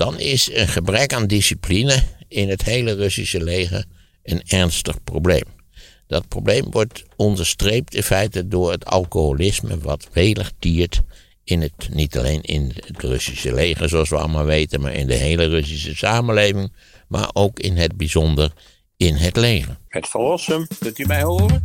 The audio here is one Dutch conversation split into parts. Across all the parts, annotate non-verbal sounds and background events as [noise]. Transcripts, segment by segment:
dan is een gebrek aan discipline in het hele Russische leger een ernstig probleem. Dat probleem wordt onderstreept in feite door het alcoholisme wat welig tiert in het, niet alleen in het Russische leger zoals we allemaal weten, maar in de hele Russische samenleving, maar ook in het bijzonder in het leger. Het verlossen, kunt u mij horen?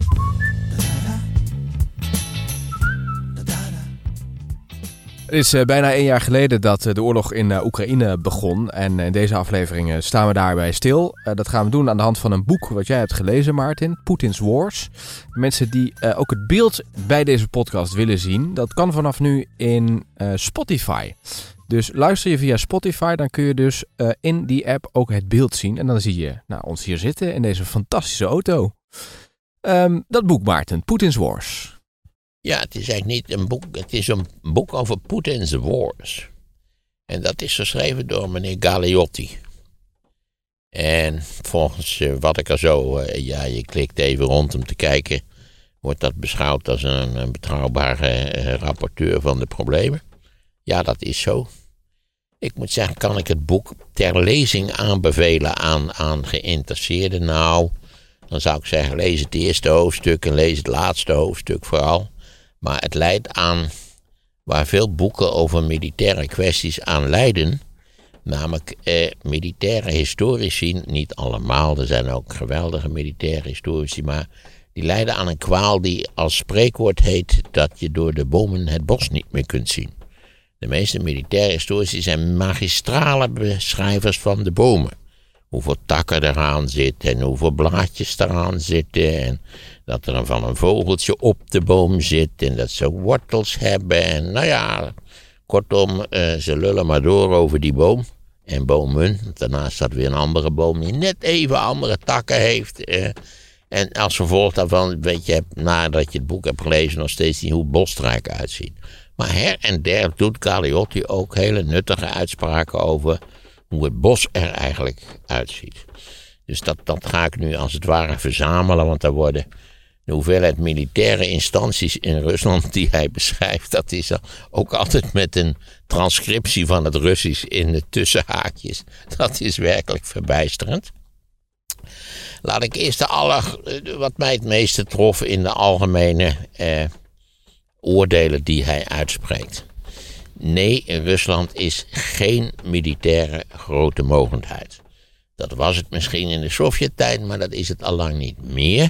Het is eh, bijna één jaar geleden dat eh, de oorlog in eh, Oekraïne begon. En in deze aflevering staan we daarbij stil. dat gaan we doen aan de hand van een boek wat jij hebt gelezen, Martin. Putin's Wars. Mensen die ook het beeld bij deze podcast willen zien, dat kan vanaf nu in Spotify. Dus luister je via Spotify, dan kun je dus in die app ook het beeld zien. En dan zie je nou, ons hier zitten in deze fantastische auto. Ehm, dat boek, Maarten, Putin's Wars. Ja, het is eigenlijk niet een boek. Het is een boek over Putin's Wars. En dat is geschreven door meneer Galeotti. En volgens eh, wat ik er zo, uh, ja, je klikt even rond om te kijken, wordt dat beschouwd als een, betrouwbare uh, rapporteur van de problemen. Ja, dat is zo. Ik moet zeggen, kan ik het boek ter lezing aanbevelen aan, aan geïnteresseerden? Nou, dan zou ik zeggen, lees het eerste hoofdstuk en lees het laatste hoofdstuk vooral. Maar het leidt aan waar veel boeken over militaire kwesties aan leiden. Namelijk eh, militaire historici, niet allemaal, er zijn ook geweldige militaire historici, maar die leiden aan een kwaal die als spreekwoord heet dat je door de bomen het bos niet meer kunt zien. De meeste militaire historici zijn magistrale beschrijvers van de bomen. Hoeveel takken eraan zitten en hoeveel blaadjes eraan zitten en dat er van een vogeltje op de boom zit en dat ze wortels hebben. En nou ja, kortom, uh, ze lullen maar door over die boom en bomen. Daarnaast staat weer een andere boom die net even andere takken heeft. Uh, en als vervolg daarvan weet je, nadat je het boek hebt gelezen, nog steeds niet hoe het bos uitziet. Maar her en der doet Caliotti ook hele nuttige uitspraken over hoe het bos er eigenlijk uitziet. Dus dat, dat ga ik nu als het ware verzamelen, want daar worden de hoeveelheid militaire instanties in Rusland [laughs] die hij beschrijft, dat is ook altijd met een transcriptie van het Russisch in de tussenhaakjes. Dat is werkelijk verbijsterend. Laat ik eerst de aller, wat mij het meeste trof in de algemene eh, oordelen die hij uitspreekt. Nee, Rusland is geen militaire grote mogendheid. Dat was het misschien in de Sovjet-tijd, maar dat is het allang niet meer.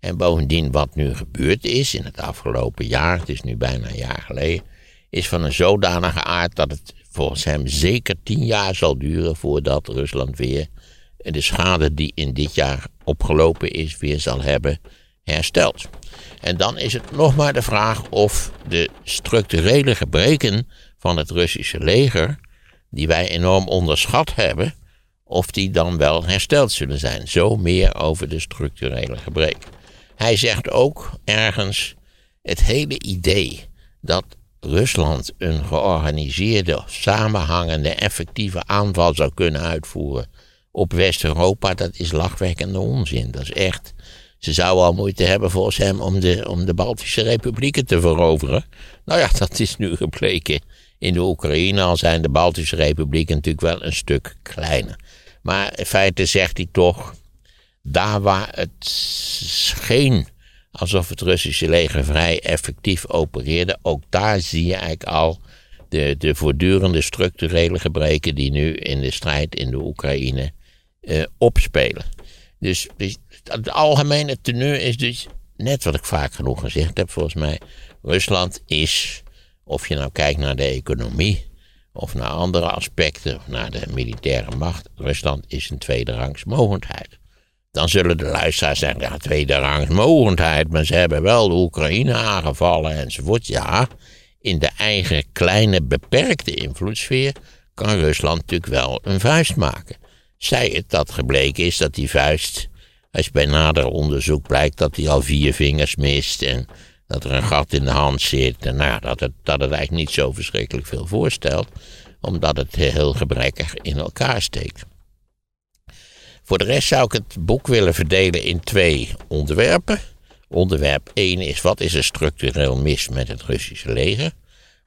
En bovendien, wat nu gebeurd is in het afgelopen jaar, het is nu bijna een jaar geleden, is van een zodanige aard dat het volgens hem zeker tien jaar zal duren voordat Rusland weer de schade die in dit jaar opgelopen is, weer zal hebben hersteld. En dan is het nog maar de vraag of de structurele gebreken van het Russische leger, die wij enorm onderschat hebben, of die dan wel hersteld zullen zijn. Zo meer over de structurele gebreken. Hij zegt ook ergens het hele idee dat Rusland een georganiseerde, samenhangende, effectieve aanval zou kunnen uitvoeren op West-Europa, dat is lachwekkende onzin. Dat is echt. Ze zouden al moeite hebben volgens hem om de, om de Baltische republieken te veroveren. Nou ja, [laughs] dat is nu gebleken in de Oekraïne, al zijn de Baltische republieken natuurlijk wel een stuk kleiner. Maar in feite zegt hij toch daar waar het scheen alsof het Russische leger vrij effectief opereerde, ook daar zie je eigenlijk al de, de voortdurende structurele gebreken die nu in de strijd in de Oekraïne eh, opspelen. Dus, dus het algemene teneur is dus net wat ik vaak genoeg gezegd heb, volgens mij. Rusland is, of je nou kijkt naar de economie, of naar andere aspecten, of naar de militaire macht, Rusland is een tweederangs mogendheid. Dan zullen de luisteraars zeggen, ja, tweede rangs mogendheid, maar ze hebben wel de Oekraïne aangevallen enzovoort. Ja, in de eigen kleine beperkte invloedssfeer kan Rusland natuurlijk wel een vuist maken. Zij het dat gebleken is dat die vuist, als bij nader onderzoek blijkt dat hij al vier vingers mist en dat er een gat in de hand zit. En nou, dat, het, dat het eigenlijk niet zo verschrikkelijk veel voorstelt, omdat het heel gebrekkig in elkaar steekt. Voor de rest zou ik het boek willen verdelen in twee onderwerpen. Onderwerp 1 is wat is er structureel mis met het Russische leger?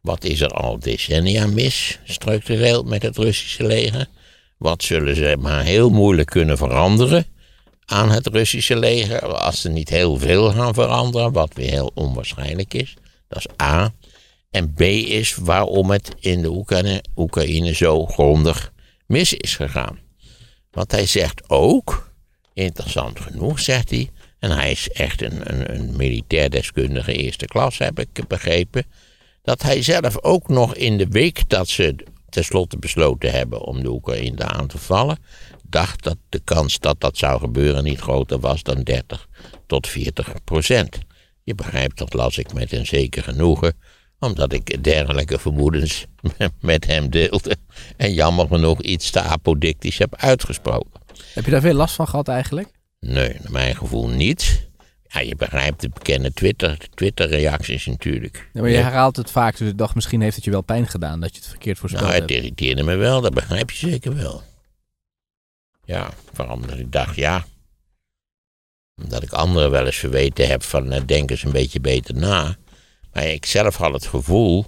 Wat is er al decennia mis, structureel, met het Russische leger? Wat zullen ze maar heel moeilijk kunnen veranderen aan het Russische leger? Als ze niet heel veel gaan veranderen, wat weer heel onwaarschijnlijk is. Dat is A. En B is waarom het in de Oekraïne, zo grondig mis is gegaan. Want hij zegt ook, interessant genoeg zegt hij, en hij is echt een, een, een militair deskundige eerste klas, heb ik begrepen, dat hij zelf ook nog in de week dat ze tenslotte besloten hebben om de Oekraïne aan te vallen, dacht dat de kans dat dat zou gebeuren niet groter was dan 30 tot 40 procent. Je begrijpt, dat las ik met een zeker genoegen, omdat ik dergelijke vermoedens [laughs] met hem deelde en jammer genoeg iets te apodictisch heb uitgesproken. Heb je daar veel last van gehad eigenlijk? Nee, naar mijn gevoel niet. Ja, je begrijpt de bekende Twitter, Twitter-reacties natuurlijk. Ja, maar je herhaalt het vaak, dus ik dacht misschien heeft het je wel pijn gedaan dat je het verkeerd voorspeld Nou, het irriteerde me wel, dat begrijp je zeker wel. Ja, omdat ik dacht, ja. Omdat ik anderen wel eens verweten heb van eh, denk eens een beetje beter na. Maar ik zelf had het gevoel,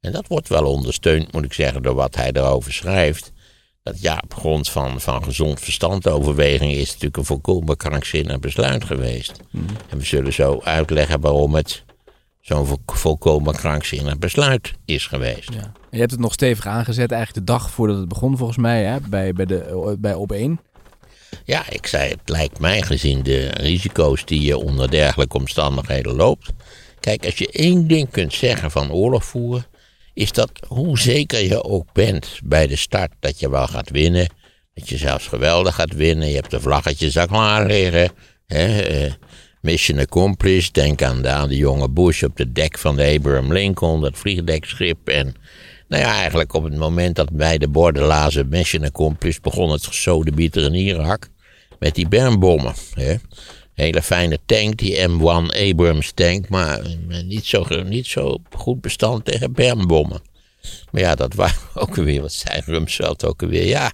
en dat wordt wel ondersteund, moet ik zeggen, door wat hij erover schrijft. Dat ja, op grond van, van gezond verstandoverweging is het natuurlijk een volkomen krankzinnig besluit geweest. En we zullen zo uitleggen waarom het zo'n vol- volkomen krankzinnig besluit is geweest. Ja. Je hebt het nog stevig aangezet, eigenlijk de dag voordat het begon volgens mij, hè, bij, bij, de, bij op 1. Ja, ik zei, het lijkt mij gezien de risico's die je onder dergelijke omstandigheden loopt. Kijk, als je één ding kunt zeggen van oorlog voeren, is dat hoe zeker je ook bent bij de start dat je wel gaat winnen, dat je zelfs geweldig gaat winnen, je hebt de vlaggetjes al klaar liggen, hè, eh, mission accomplished, denk aan de, de jonge Bush op de dek van de Abraham Lincoln, dat vliegdekschip en... Nou ja, eigenlijk op het moment dat wij de borden lazen mission accomplished, begon het gesodemieter in Irak met die bermbommen. Hè. Hele fijne tank, die M1 Abrams tank, maar niet zo, niet zo goed bestand tegen bermbommen. Maar ja, dat waren [laughs] ook weer, wat zei Rumsfeld ook weer. Ja,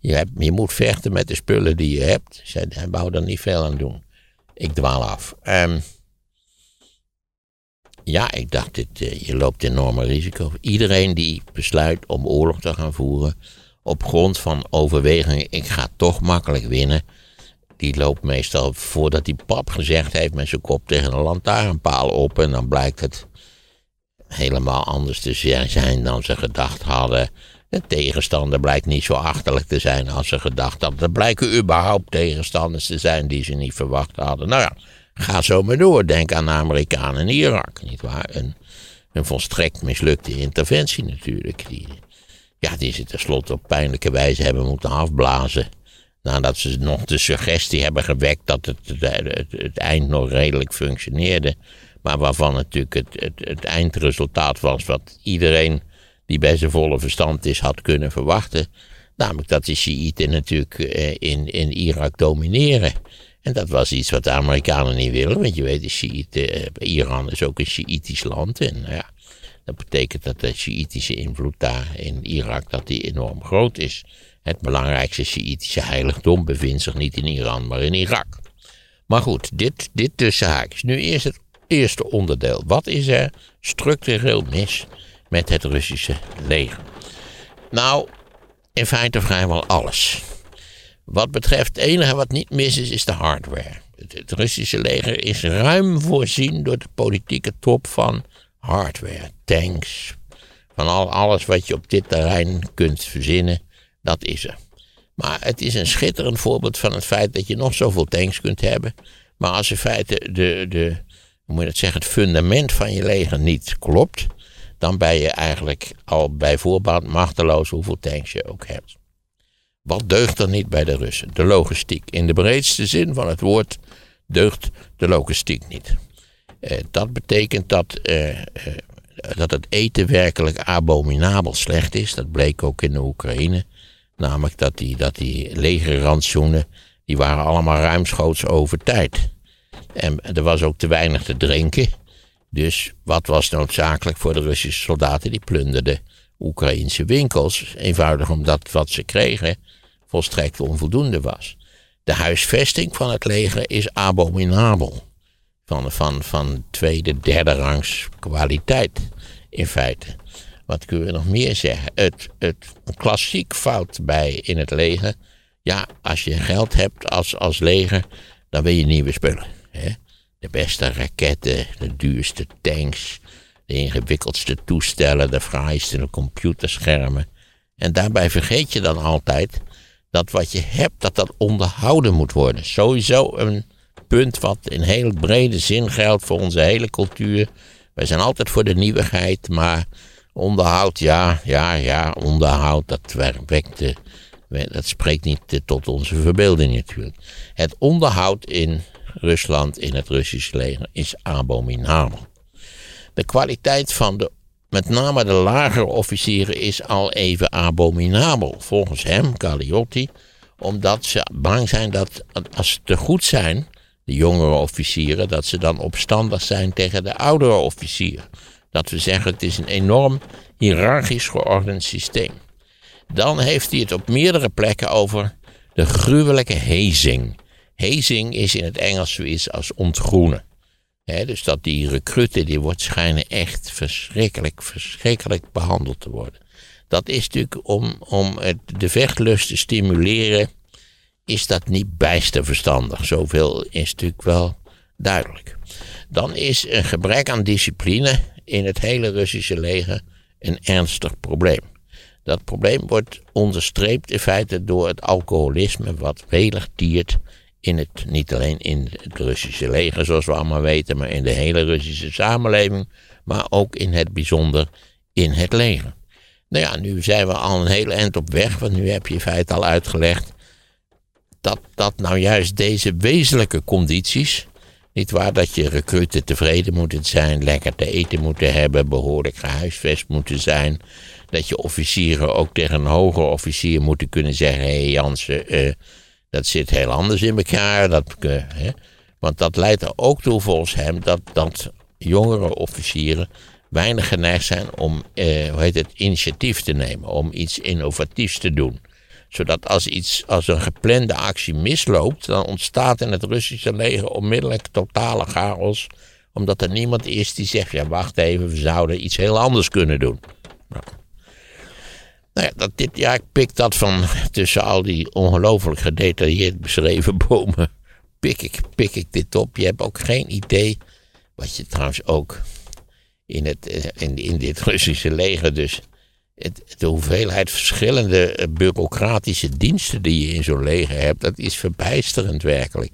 je, hebt, je moet vechten met de spullen die je hebt. Zei, hij wou er niet veel aan doen. Ik dwaal af. Ehm, ja, ik dacht, dit, eh, je loopt enorme risico. Iedereen die besluit om oorlog te gaan voeren, op grond van overwegingen, ik ga toch makkelijk winnen, die loopt meestal voordat die pap gezegd heeft met zijn kop tegen een lantaarnpaal op. En dan blijkt het helemaal anders te zijn dan ze gedacht hadden. De tegenstander blijkt niet zo achterlijk te zijn als ze gedacht hadden. Er blijken überhaupt tegenstanders te zijn die ze niet verwacht hadden. Nou ja, ga zo maar door. Denk aan de Amerikanen in Irak, nietwaar? Een, een volstrekt mislukte interventie natuurlijk. Die, ja, die ze tenslotte op pijnlijke wijze hebben moeten afblazen. Nadat ze nog de suggestie hebben gewekt dat het, het, het, eind nog redelijk functioneerde. Maar waarvan natuurlijk het, het eindresultaat was wat iedereen die bij zijn volle verstand is had kunnen verwachten. Namelijk dat de Shiiten natuurlijk eh, in, in Irak domineren. En dat was iets wat de Amerikanen niet willen. Want je weet, de Shiiten, eh, Iran is ook een Shiïtisch land. En nou ja, dat betekent dat de Shiïtische invloed daar in Irak dat die enorm groot is. Het belangrijkste Shiïtische heiligdom bevindt zich niet in Iran, maar in Irak. Maar goed, dit, dit tussen haakjes. Nu eerst het eerste onderdeel. Wat is er structureel mis met het Russische leger? Nou, in feite vrijwel alles. Wat betreft het enige wat niet mis is, is de hardware. Het, Russische leger is ruim voorzien door de politieke top van hardware. Tanks, van al, alles wat je op dit terrein kunt verzinnen, dat is er. Maar het is een schitterend voorbeeld van het feit dat je nog zoveel tanks kunt hebben. Maar als in feite de, de, hoe moet je dat zeggen, het fundament van je leger niet klopt, dan ben je eigenlijk al bij voorbaat machteloos hoeveel tanks je ook hebt. Wat deugt er niet bij de Russen? De logistiek. In de breedste zin van het woord deugt de logistiek niet. Eh, dat betekent dat, eh, eh, dat het eten werkelijk abominabel slecht is. Dat bleek ook in de Oekraïne. Namelijk dat die, dat die legerrantsoenen, die waren allemaal ruimschoots over tijd. En er was ook te weinig te drinken. Dus wat was noodzakelijk voor de Russische soldaten? Die plunderden Oekraïnse winkels. Eenvoudig omdat wat ze kregen volstrekt onvoldoende was. De huisvesting van het leger is abominabel. Van, van, van tweede, derde rangs kwaliteit, in feite. wat kunnen we nog meer zeggen? Het, het een klassiek fout bij in het leger. Ja, als je geld hebt als, als leger, dan wil je nieuwe spullen. Hè? De beste raketten, de duurste tanks, de ingewikkeldste toestellen, de fraaiste computerschermen. En daarbij vergeet je dan altijd dat wat je hebt, dat dat onderhouden moet worden. Sowieso een punt wat in heel brede zin geldt voor onze hele cultuur. Wij zijn altijd voor de nieuwigheid, maar onderhoud, ja, ja, ja, onderhoud, dat wekt, dat spreekt niet tot onze verbeelding natuurlijk. Het onderhoud in Rusland, in het Russische leger, is abominabel. De kwaliteit van de, met name de lagere officieren, is al even abominabel. Volgens hem, Galliotti, omdat ze bang zijn dat als ze te goed zijn, de jongere officieren, dat ze dan opstandig zijn tegen de oudere officieren. Dat we zeggen, het is een enorm hiërarchisch geordend systeem. Dan heeft hij het op meerdere plekken over de gruwelijke hazing. Hazing is in het Engels zoiets als ontgroenen. dus dat die recruten, die wordt schijnen echt verschrikkelijk, verschrikkelijk behandeld te worden. Dat is natuurlijk om, om het, de vechtlust te stimuleren, is dat niet bijster verstandig. Zoveel is natuurlijk wel duidelijk. Dan is een gebrek aan discipline in het hele Russische leger een ernstig probleem. Dat probleem wordt onderstreept in feite door het alcoholisme, wat welig tiert in het, niet alleen in het Russische leger, zoals we allemaal weten, maar in de hele Russische samenleving, maar ook in het bijzonder in het leger. Nou ja, nu zijn we al een heel eind op weg, want nu heb je in feite al uitgelegd dat, dat nou juist deze wezenlijke condities, niet waar dat je recruten tevreden moeten zijn, lekker te eten moeten hebben, behoorlijk gehuisvest moeten zijn, dat je officieren ook tegen een hogere officier moeten kunnen zeggen: hé hey Jansen, uh, dat zit heel anders in elkaar. Dat, uh, hè? Want dat leidt er ook toe volgens hem dat, dat jongere officieren weinig geneigd zijn om uh, hoe heet het, initiatief te nemen, om iets innovatiefs te doen zodat als, iets, als een geplande actie misloopt, dan ontstaat in het Russische leger onmiddellijk totale chaos. Omdat er niemand is die zegt, ja wacht even, we zouden iets heel anders kunnen doen. Nou. Nou ja, dat dit, ja, ik pik dat van tussen al die ongelooflijk gedetailleerd beschreven bomen. Pik ik, pik ik dit op. Je hebt ook geen idee. Wat je trouwens ook in, het, eh, in, in dit Russische leger dus het, de hoeveelheid verschillende eh, bureaucratische diensten die je in zo'n leger hebt, dat is verbijsterend werkelijk.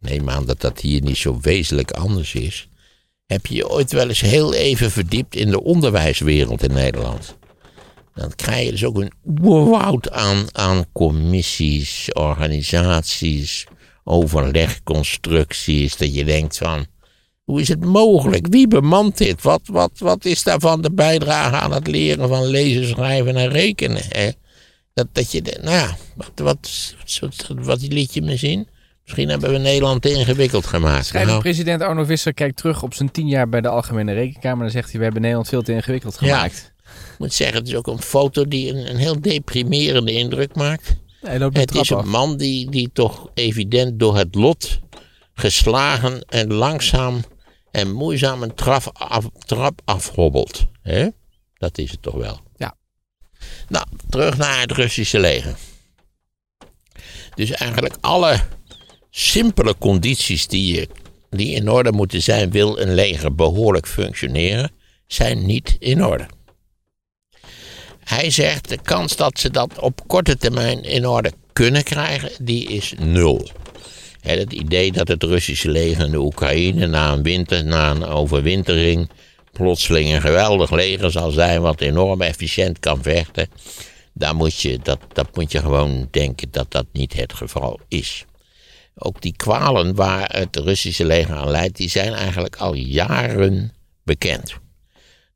Ik neem aan dat dat hier niet zo wezenlijk anders is. Heb je je ooit wel eens heel even verdiept in de onderwijswereld in Nederland? Dan krijg je dus ook een woud aan, aan commissies, organisaties, overlegconstructies. Dat je denkt van, hoe is het mogelijk? Wie bemant dit? Wat, wat, wat is daarvan de bijdrage aan het leren van lezen, schrijven en rekenen? Hè? Dat, dat je, nou ja, wat, wat, wat, wat liet je me zien? Misschien hebben we Nederland te ingewikkeld gemaakt. Schrijver nou. president Arno Visser kijkt terug op zijn tien jaar bij de Algemene Rekenkamer. En dan zegt hij, we hebben Nederland veel te ingewikkeld gemaakt. Ja, ik moet zeggen, het is ook een foto die een, een heel deprimerende indruk maakt. het is een man die, die toch evident door het lot geslagen en langzaam en moeizaam een trap, af, trap afhobbelt. Dat is het toch wel. Ja. Nou, terug naar het Russische leger. Dus eigenlijk alle simpele condities die, je, die in orde moeten zijn, wil een leger behoorlijk functioneren, zijn niet in orde. Hij zegt de kans dat ze dat op korte termijn in orde kunnen krijgen, die is nul het idee dat het Russische leger in de Oekraïne na een winter, na een overwintering, plotseling een geweldig leger zal zijn wat enorm efficiënt kan vechten. Daar moet je, dat, dat moet je gewoon denken dat dat niet het geval is. Ook die kwalen waar het Russische leger aan leidt, die zijn eigenlijk al jaren bekend.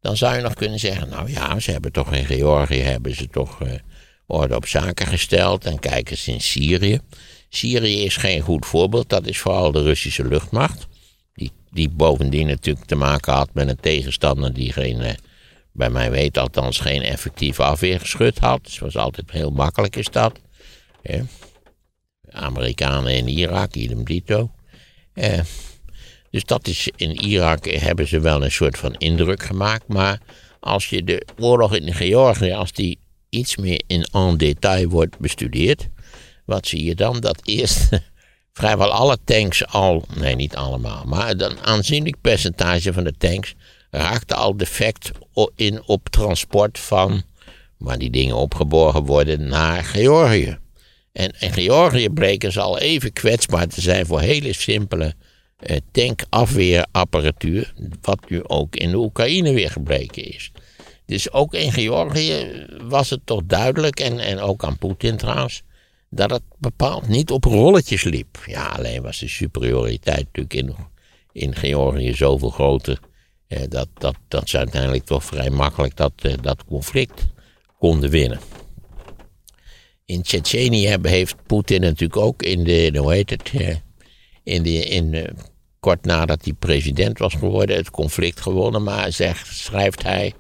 Dan zou je nog kunnen zeggen, nou ja, ze hebben toch in Georgië hebben ze toch uh, orde op zaken gesteld en kijken ze in Syrië. Syrië is geen goed voorbeeld. Dat is vooral de Russische luchtmacht. Die, die bovendien natuurlijk te maken had met een tegenstander die geen, eh, bij mij weet althans, geen effectieve afweergeschut had. Dus was altijd heel makkelijk is dat. Amerikanen in Irak, idem dito. Eh, dus dat is, in Irak hebben ze wel een soort van indruk gemaakt. Maar als je de oorlog in Georgië, als die iets meer in detail wordt bestudeerd, wat zie je dan? Dat eerst [laughs] vrijwel alle tanks al, nee niet allemaal, maar een aanzienlijk percentage van de tanks raakte al defect in op transport van, waar die dingen opgeborgen worden, naar Georgië. En in Georgië bleken ze al even kwetsbaar te zijn voor hele simpele tankafweerapparatuur, wat nu ook in de Oekraïne weer gebleken is. Dus ook in Georgië was het toch duidelijk, en, en ook aan Poetin trouwens, dat het bepaald niet op rolletjes liep. Ja, alleen was de superioriteit natuurlijk in, in Georgië zoveel groter. Eh, dat, dat, dat ze uiteindelijk toch vrij makkelijk dat, eh, dat conflict konden winnen. In Tsjetsjenië heeft Poetin natuurlijk ook in de, hoe heet het, eh, in de, in, eh, kort nadat hij president was geworden, het conflict gewonnen. Maar zegt, schrijft hij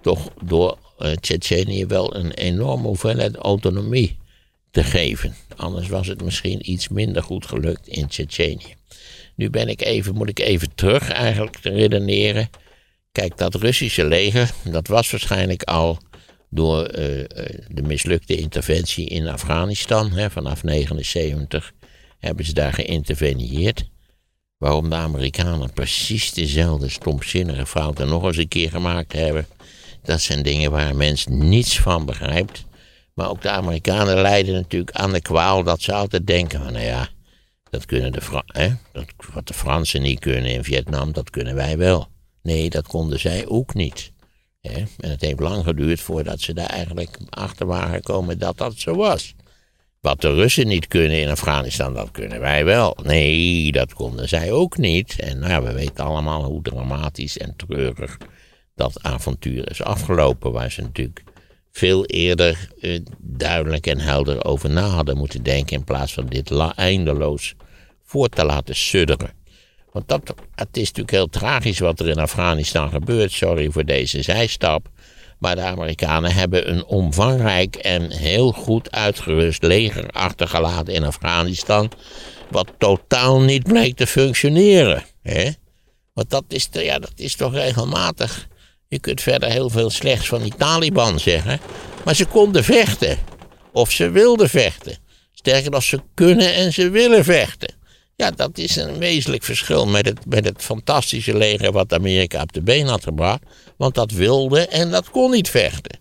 toch door uh, Tsjetsjenië wel een enorme hoeveelheid autonomie te geven. Anders was het misschien iets minder goed gelukt in Tsjetsjenië. Nu ben ik even, moet ik even terug eigenlijk te redeneren. Kijk, dat Russische leger, dat was waarschijnlijk al door uh, de mislukte interventie in Afghanistan. Hè, vanaf 79 hebben ze daar geïnterveneerd. Waarom de Amerikanen precies dezelfde stomzinnige fouten nog eens een keer gemaakt hebben. Dat zijn dingen waar een mens niets van begrijpt. Maar ook de Amerikanen lijden natuurlijk aan de kwaal dat ze altijd denken van, nou ja, dat kunnen de hè, dat, wat de Fransen niet kunnen in Vietnam, dat kunnen wij wel. Nee, dat konden zij ook niet. Hè. En het heeft lang geduurd voordat ze daar eigenlijk achter waren gekomen dat dat zo was. Wat de Russen niet kunnen in Afghanistan, dat kunnen wij wel. Nee, dat konden zij ook niet. En nou, we weten allemaal hoe dramatisch en treurig dat avontuur is afgelopen. Waar ze natuurlijk veel eerder eh, duidelijk en helder over na hadden moeten denken. In plaats van dit eindeloos voor te laten sudderen. Want dat, het is natuurlijk heel tragisch wat er in Afghanistan gebeurt. Sorry voor deze zijstap. Maar de Amerikanen hebben een omvangrijk en heel goed uitgerust leger achtergelaten in Afghanistan. Wat totaal niet bleek te functioneren. Hè? Want dat is, ja, dat is toch regelmatig. Je kunt verder heel veel slechts van die Taliban zeggen. Maar ze konden vechten. Of ze wilden vechten. Sterker nog, ze kunnen en ze willen vechten. Ja, dat is een wezenlijk verschil met het, met het fantastische leger wat Amerika op de been had gebracht. Want dat wilde en dat kon niet vechten.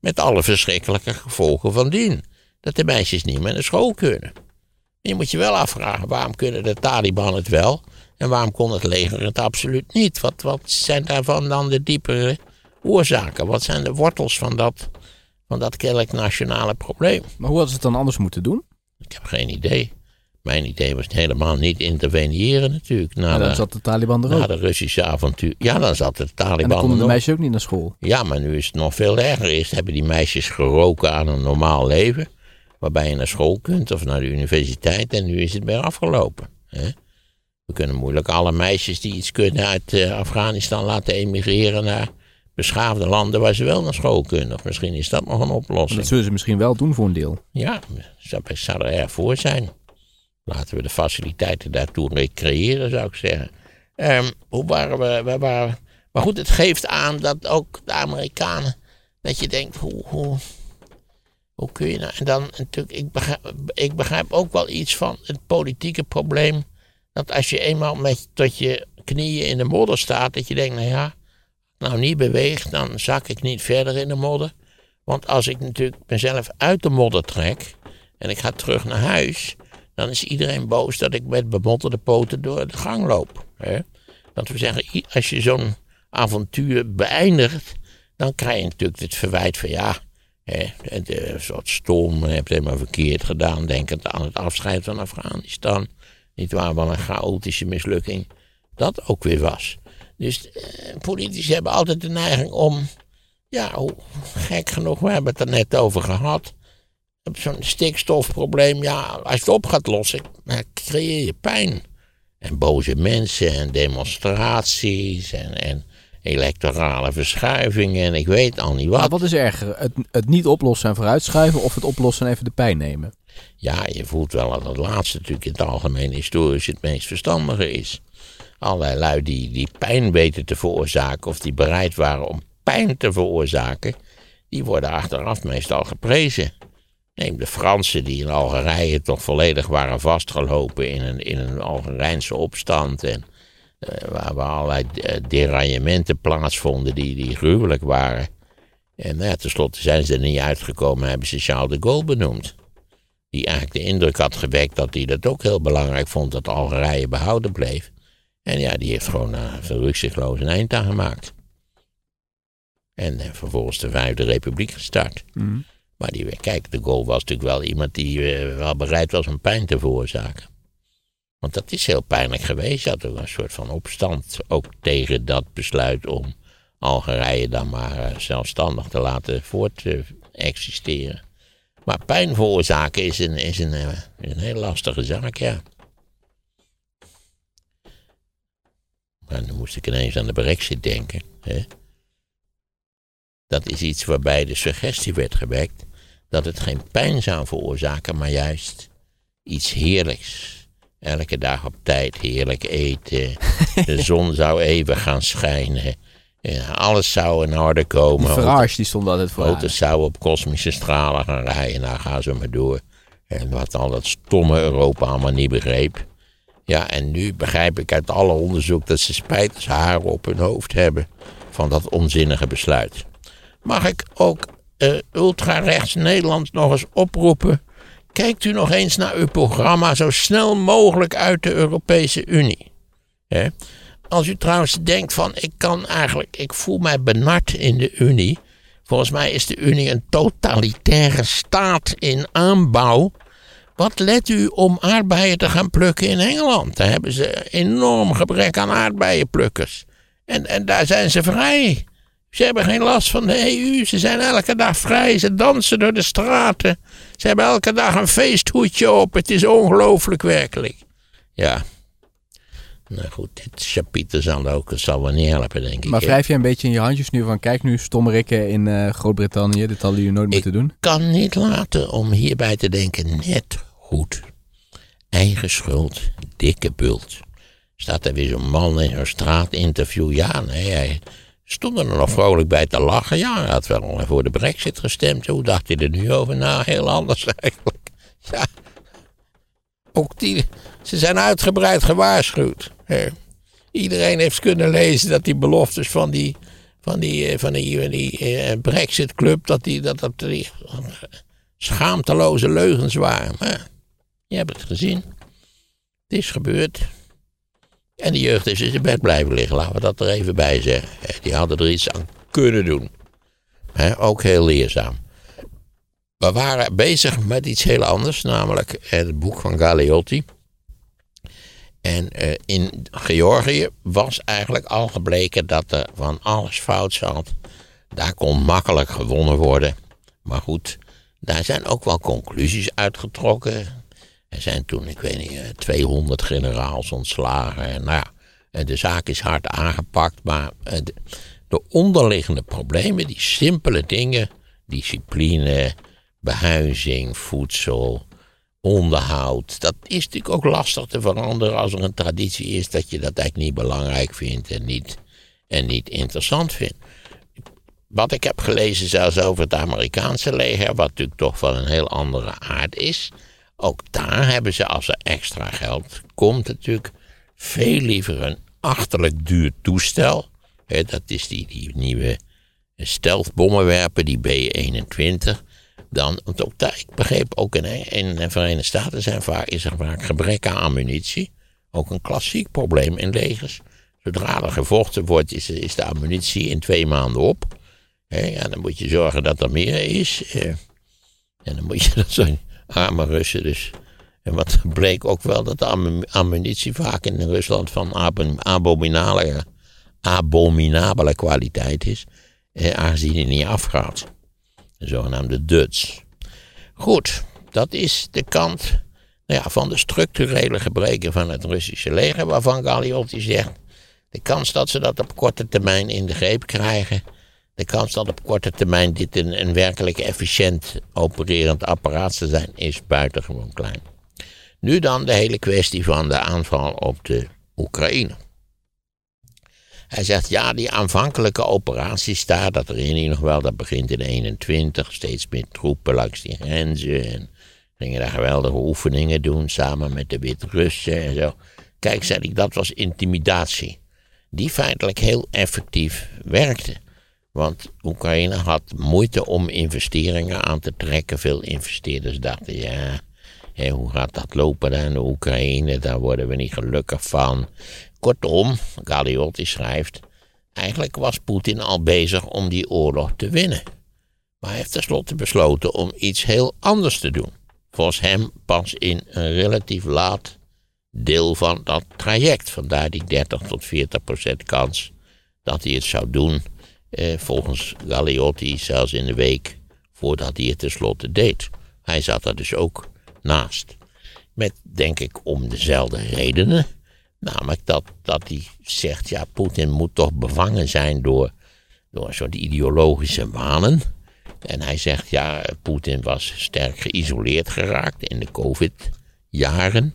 Met alle verschrikkelijke gevolgen van dien. Dat de meisjes niet meer naar school kunnen. je moet je wel afvragen, waarom kunnen de Taliban het wel en waarom kon het leger het absoluut niet? Wat, wat zijn daarvan dan de diepere oorzaken? Wat zijn de wortels van dat, van dat kennelijk nationale probleem? Maar hoe hadden ze het dan anders moeten doen? Ik heb geen idee. Mijn idee was helemaal niet interveneren natuurlijk. Na dan zat de Taliban er ook. Na de Russische avontuur. Ja, dan zat de Taliban En dan konden de meisjes ook niet naar school. Ja, maar nu is het nog veel erger. Eerst hebben die meisjes geroken aan een normaal leven. Waarbij je naar school kunt of naar de universiteit. En nu is het weer afgelopen. Hè? We kunnen moeilijk alle meisjes die iets kunnen uit uh, Afghanistan laten emigreren naar beschaafde landen waar ze wel naar school kunnen. Of misschien is dat nog een oplossing. Dat zullen ze misschien wel doen voor een deel. Ja, zou, zou er erg voor zijn. Laten we de faciliteiten daartoe recreëren, zou ik zeggen. Um, hoe waren we, we waren, maar goed, het geeft aan dat ook de Amerikanen, dat je denkt, hoe, hoe, hoe kun je nou, en dan natuurlijk, ik begrijp, ik begrijp ook wel iets van het politieke probleem, dat als je eenmaal met, tot je knieën in de modder staat, dat je denkt, nou ja, nou niet beweegt, dan zak ik niet verder in de modder. Want als ik natuurlijk mezelf uit de modder trek en ik ga terug naar huis, dan is iedereen boos dat ik met bemotterde poten door de gang loop. Hè? Dat we zeggen, als je zo'n avontuur beëindigt, dan krijg je natuurlijk het verwijt van ja, hè, een soort stom, je hebt helemaal verkeerd gedaan, denkend aan het afscheid van Afghanistan. Niet waar, wat een chaotische mislukking dat ook weer was. Dus eh, politici hebben altijd de neiging om, ja, gek genoeg, we hebben het er net over gehad zo'n stikstofprobleem, ja, als je het op gaat lossen, dan creëer je pijn. En boze mensen en demonstraties en, en electorale verschuivingen en ik weet al niet wat. Maar wat is erger, het, het niet oplossen en vooruitschuiven of het oplossen en even de pijn nemen? Ja, je voelt wel dat het laatste natuurlijk in het algemeen historisch het meest verstandige is. Allerlei lui die, die pijn weten te veroorzaken of die bereid waren om pijn te veroorzaken, die worden achteraf meestal geprezen. Neem de Fransen die in Algerije toch volledig waren vastgelopen in een, in een Algerijnse opstand. En eh, waar, waar allerlei eh, deraillementen plaatsvonden die, die gruwelijk waren. En nou tenslotte zijn ze er niet uitgekomen en hebben ze Charles de Gaulle benoemd. Die eigenlijk de indruk had gewekt dat hij dat ook heel belangrijk vond dat Algerije behouden bleef. En ja, die heeft gewoon uh, rukzichtloos een eind aan gemaakt. En eh, vervolgens de Vijfde Republiek gestart. Mhm. Maar die, kijk, de Gaulle was natuurlijk wel iemand die eh, wel bereid was om pijn te veroorzaken. Want dat is heel pijnlijk geweest. Je had ook een soort van opstand ook tegen dat besluit om Algerije dan maar eh, zelfstandig te laten voort eh, existeren. Maar pijn veroorzaken is een, is een, eh, een heel lastige zaak, ja. Maar dan moest ik ineens aan de brexit denken. Hè? Dat is iets waarbij de suggestie werd gewekt dat het geen pijn zou veroorzaken, maar juist iets heerlijks. Elke dag op tijd heerlijk eten. De [laughs] zon zou even gaan schijnen. Ja, alles zou in orde komen. Farage die stond altijd voor. Auto's zouden op kosmische stralen gaan rijden. Nou, gaan ze maar door. En wat al dat stomme Europa allemaal niet begreep. Ja, en nu begrijp ik uit alle onderzoek dat ze spijt als haren op hun hoofd hebben van dat onzinnige besluit. Mag ik ook eh ultrarechts Nederland nog eens oproepen? Kijkt u nog eens naar uw programma zo snel mogelijk uit de Europese Unie. Als u trouwens denkt van ik kan eigenlijk, ik voel mij benard in de Unie. Volgens mij is de Unie een totalitaire staat in aanbouw. Wat let u om aardbeien te gaan plukken in Engeland? Daar hebben ze enorm gebrek aan aardbeienplukkers. En, en daar zijn ze vrij. Ze hebben geen last van de EU. Ze zijn elke dag vrij. Ze dansen door de straten. Ze hebben elke dag een feesthoedje op. Het is ongelooflijk werkelijk. Ja. Nou goed, dit chapiter zal ook zal wel niet helpen, denk ik. Maar wrijf jij een beetje in je handjes nu van kijk nu stommerikken in eh, Groot-Brittannië. Dit hadden jullie nooit moeten doen. kan niet laten om hierbij te denken, net goed. Eigen schuld, dikke bult. Staat er weer zo'n man in zo'n straatinterview. Ja, nee, hij stond er nog vrolijk bij te lachen. Ja, hij had wel voor de brexit gestemd. Hoe dacht hij er nu over? Nou, heel anders [laughs] eigenlijk. Ja, ook die, ze zijn uitgebreid gewaarschuwd. Iedereen heeft kunnen lezen dat die beloftes van die, van die, eh, van die, die eh, Brexit-club, dat die, dat, dat die schaamteloze leugens waren. Maar je hebt het gezien. Het is gebeurd. En de jeugd is in zijn bed blijven liggen, laten we dat er even bij zeggen. Die hadden er iets aan kunnen doen. Ook heel leerzaam. We waren bezig met iets heel anders, namelijk het boek van Galeotti. En eh, in Georgië was eigenlijk al gebleken dat er van alles fout zat. Daar kon makkelijk gewonnen worden. Maar goed, daar zijn ook wel conclusies uitgetrokken. Er zijn toen, ik weet niet, eh, 200 generaals ontslagen. En nou ja, eh, de zaak is hard aangepakt. Maar eh, de, de onderliggende problemen, die simpele dingen, discipline, behuizing, voedsel, onderhoud. Dat is natuurlijk ook lastig te veranderen als er een traditie is dat je dat eigenlijk niet belangrijk vindt en niet, en niet interessant vindt. Wat ik heb gelezen zelfs over het Amerikaanse leger, wat natuurlijk toch van een heel andere aard is. Ook daar hebben ze, als er extra geld komt, natuurlijk veel liever een achterlijk duur toestel. Hè, dat is die, die nieuwe stealthbommenwerper, die B-21 dan, want ook daar, ik begreep ook in, in de Verenigde Staten zijn vaak, is er vaak gebrek aan ammunitie. Ook een klassiek probleem in legers. Zodra er gevochten wordt, is, is de ammunitie in twee maanden op. Hè, ja, dan moet je zorgen dat er meer is. eh. en dan moet je [laughs] dat zijn arme Russen dus. En wat bleek ook wel dat de ammu- ammunitie vaak in Rusland van ab- abominabele, abominabele kwaliteit is. Eh, aangezien die niet afgaat de zogenaamde Dutch. Goed, dat is de kant nou ja, van de structurele gebreken van het Russische leger, waarvan Galliotti zegt, de kans dat ze dat op korte termijn in de greep krijgen, de kans dat op korte termijn dit een, een werkelijk efficiënt opererend apparaat zal zijn, is buitengewoon klein. Nu dan de hele kwestie van de aanval op de Oekraïne. Hij zegt, ja, die aanvankelijke operaties daar, dat herinner je nog wel, dat begint in 21, steeds meer troepen langs die grenzen. En gingen daar geweldige oefeningen doen, samen met de Wit-Russen en zo. Kijk, zei ik, dat was intimidatie. Die feitelijk heel effectief werkte. Want Oekraïne had moeite om investeringen aan te trekken. Veel investeerders dachten, ja, hoe gaat dat lopen daar in de Oekraïne? Daar worden we niet gelukkig van. Kortom, Galliotti schrijft, eigenlijk was Poetin al bezig om die oorlog te winnen. Maar hij heeft tenslotte besloten om iets heel anders te doen. Volgens hem pas in een relatief laat deel van dat traject. Vandaar die 30 tot 40 procent kans dat hij het zou doen. Eh, volgens Galliotti zelfs in de week voordat hij het tenslotte deed. Hij zat er dus ook naast. Met, denk ik, om dezelfde redenen. Namelijk dat, dat hij zegt, ja, Poetin moet toch bevangen zijn door, door een soort ideologische wanen. En hij zegt, ja, Poetin was sterk geïsoleerd geraakt in de COVID-jaren.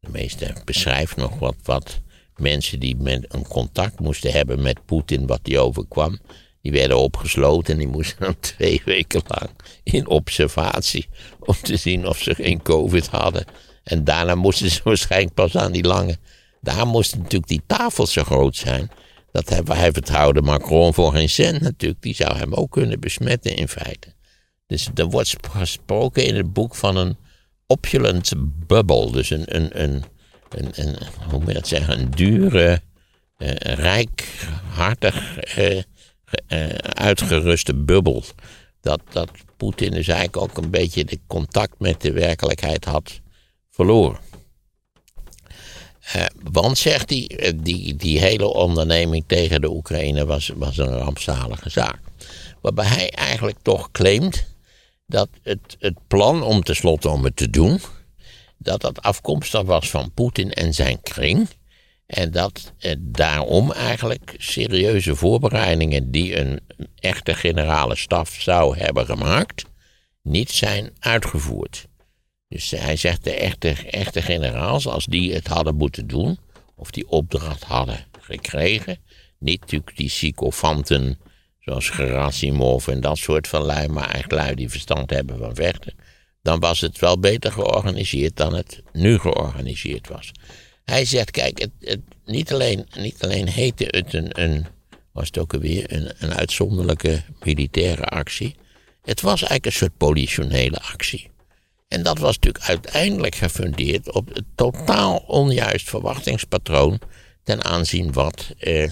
De meeste beschrijft nog wat, wat mensen die een contact moesten hebben met Poetin, wat die overkwam. Die werden opgesloten en die moesten dan [laughs] twee weken lang in observatie om te zien of ze geen COVID hadden. En daarna moesten ze [laughs] waarschijnlijk pas aan die lange. Daar moesten natuurlijk die tafels zo groot zijn. Dat hij, hij vertrouwde Macron voor geen cent natuurlijk. Die zou hem ook kunnen besmetten in feite. Dus er wordt gesproken in het boek van een opulent bubble. Dus een, een, een, een, een hoe moet je dat zeggen, een dure, uh, rijkhartig uh, uh, uitgeruste bubbel. Dat, dat Poetin dus eigenlijk ook een beetje de contact met de werkelijkheid had verloren. want, zegt hij, die, die hele onderneming tegen de Oekraïne was, was een rampzalige zaak. Waarbij hij eigenlijk toch claimt dat het, het plan om tenslotte om het te doen, dat dat afkomstig was van Poetin en zijn kring. En dat daarom eigenlijk serieuze voorbereidingen die een echte generale staf zou hebben gemaakt, niet zijn uitgevoerd. Dus hij zegt de echte, echte generaals, als die het hadden moeten doen, of die opdracht hadden gekregen, niet natuurlijk die sycophanten zoals Gerasimov en dat soort van lui, maar eigenlijk lui die verstand hebben van vechten, dan was het wel beter georganiseerd dan het nu georganiseerd was. Hij zegt, kijk, het, het, niet, alleen, niet alleen heette het een, een was het ook alweer, een, een uitzonderlijke militaire actie. Het was eigenlijk een soort politionele actie. En dat was natuurlijk uiteindelijk gefundeerd op het totaal onjuist verwachtingspatroon ten aanzien wat eh,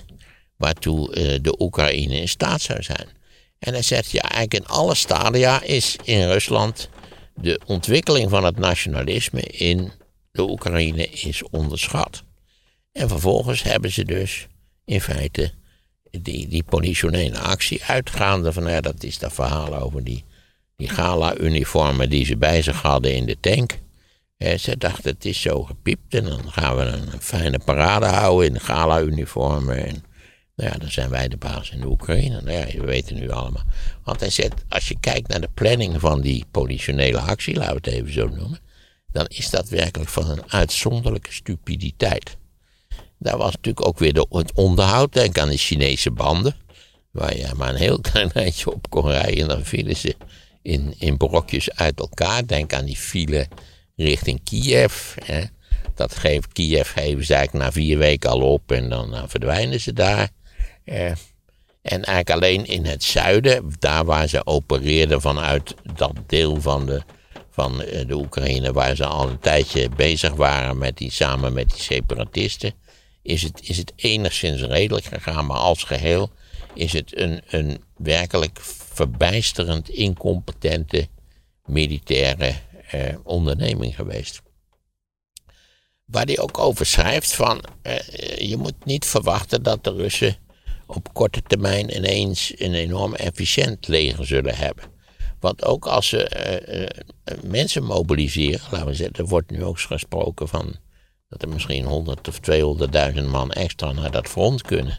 waartoe eh, de Oekraïne in staat zou zijn. En hij zegt, ja, eigenlijk in alle stadia is in Rusland de ontwikkeling van het nationalisme in de Oekraïne is onderschat. En vervolgens hebben ze dus in feite die, die politionele actie uitgaande van, ja, dat is dat verhaal over die, die gala-uniformen die ze bij zich hadden in de tank. En ze dachten, het is zo gepiept en dan gaan we een, fijne parade houden in gala-uniformen. En nou ja, dan zijn wij de baas in de Oekraïne. Nou ja, we weten nu allemaal. Want hij zegt, als je kijkt naar de planning van die politionele actie, laten we het even zo noemen, dan is dat werkelijk van een uitzonderlijke stupiditeit. Daar was natuurlijk ook weer de, het onderhoud. Denk aan de Chinese banden, waar je maar een heel [laughs] klein eindje op kon rijden en dan vielen ze in, in brokjes uit elkaar. Denk aan die file richting Kiev. Hè. Dat geeft Kiev geven ze eigenlijk na vier weken al op en dan, dan verdwijnen ze daar. Eh, en eigenlijk alleen in het zuiden, daar waar ze opereerden vanuit dat deel van de, van eh, de Oekraïne, waar ze al een tijdje bezig waren met die, samen met die separatisten, is het, is het enigszins redelijk gegaan. Maar als geheel is het een, een werkelijk verbijsterend incompetente militaire eh, onderneming geweest. Waar hij ook over schrijft van, eh, je moet niet verwachten dat de Russen op korte termijn ineens een enorm efficiënt leger zullen hebben. Want ook als ze uh, uh, mensen mobiliseren, laten we zeggen, er wordt nu ook gesproken van dat er misschien 100 of 200.000 man extra naar dat front kunnen.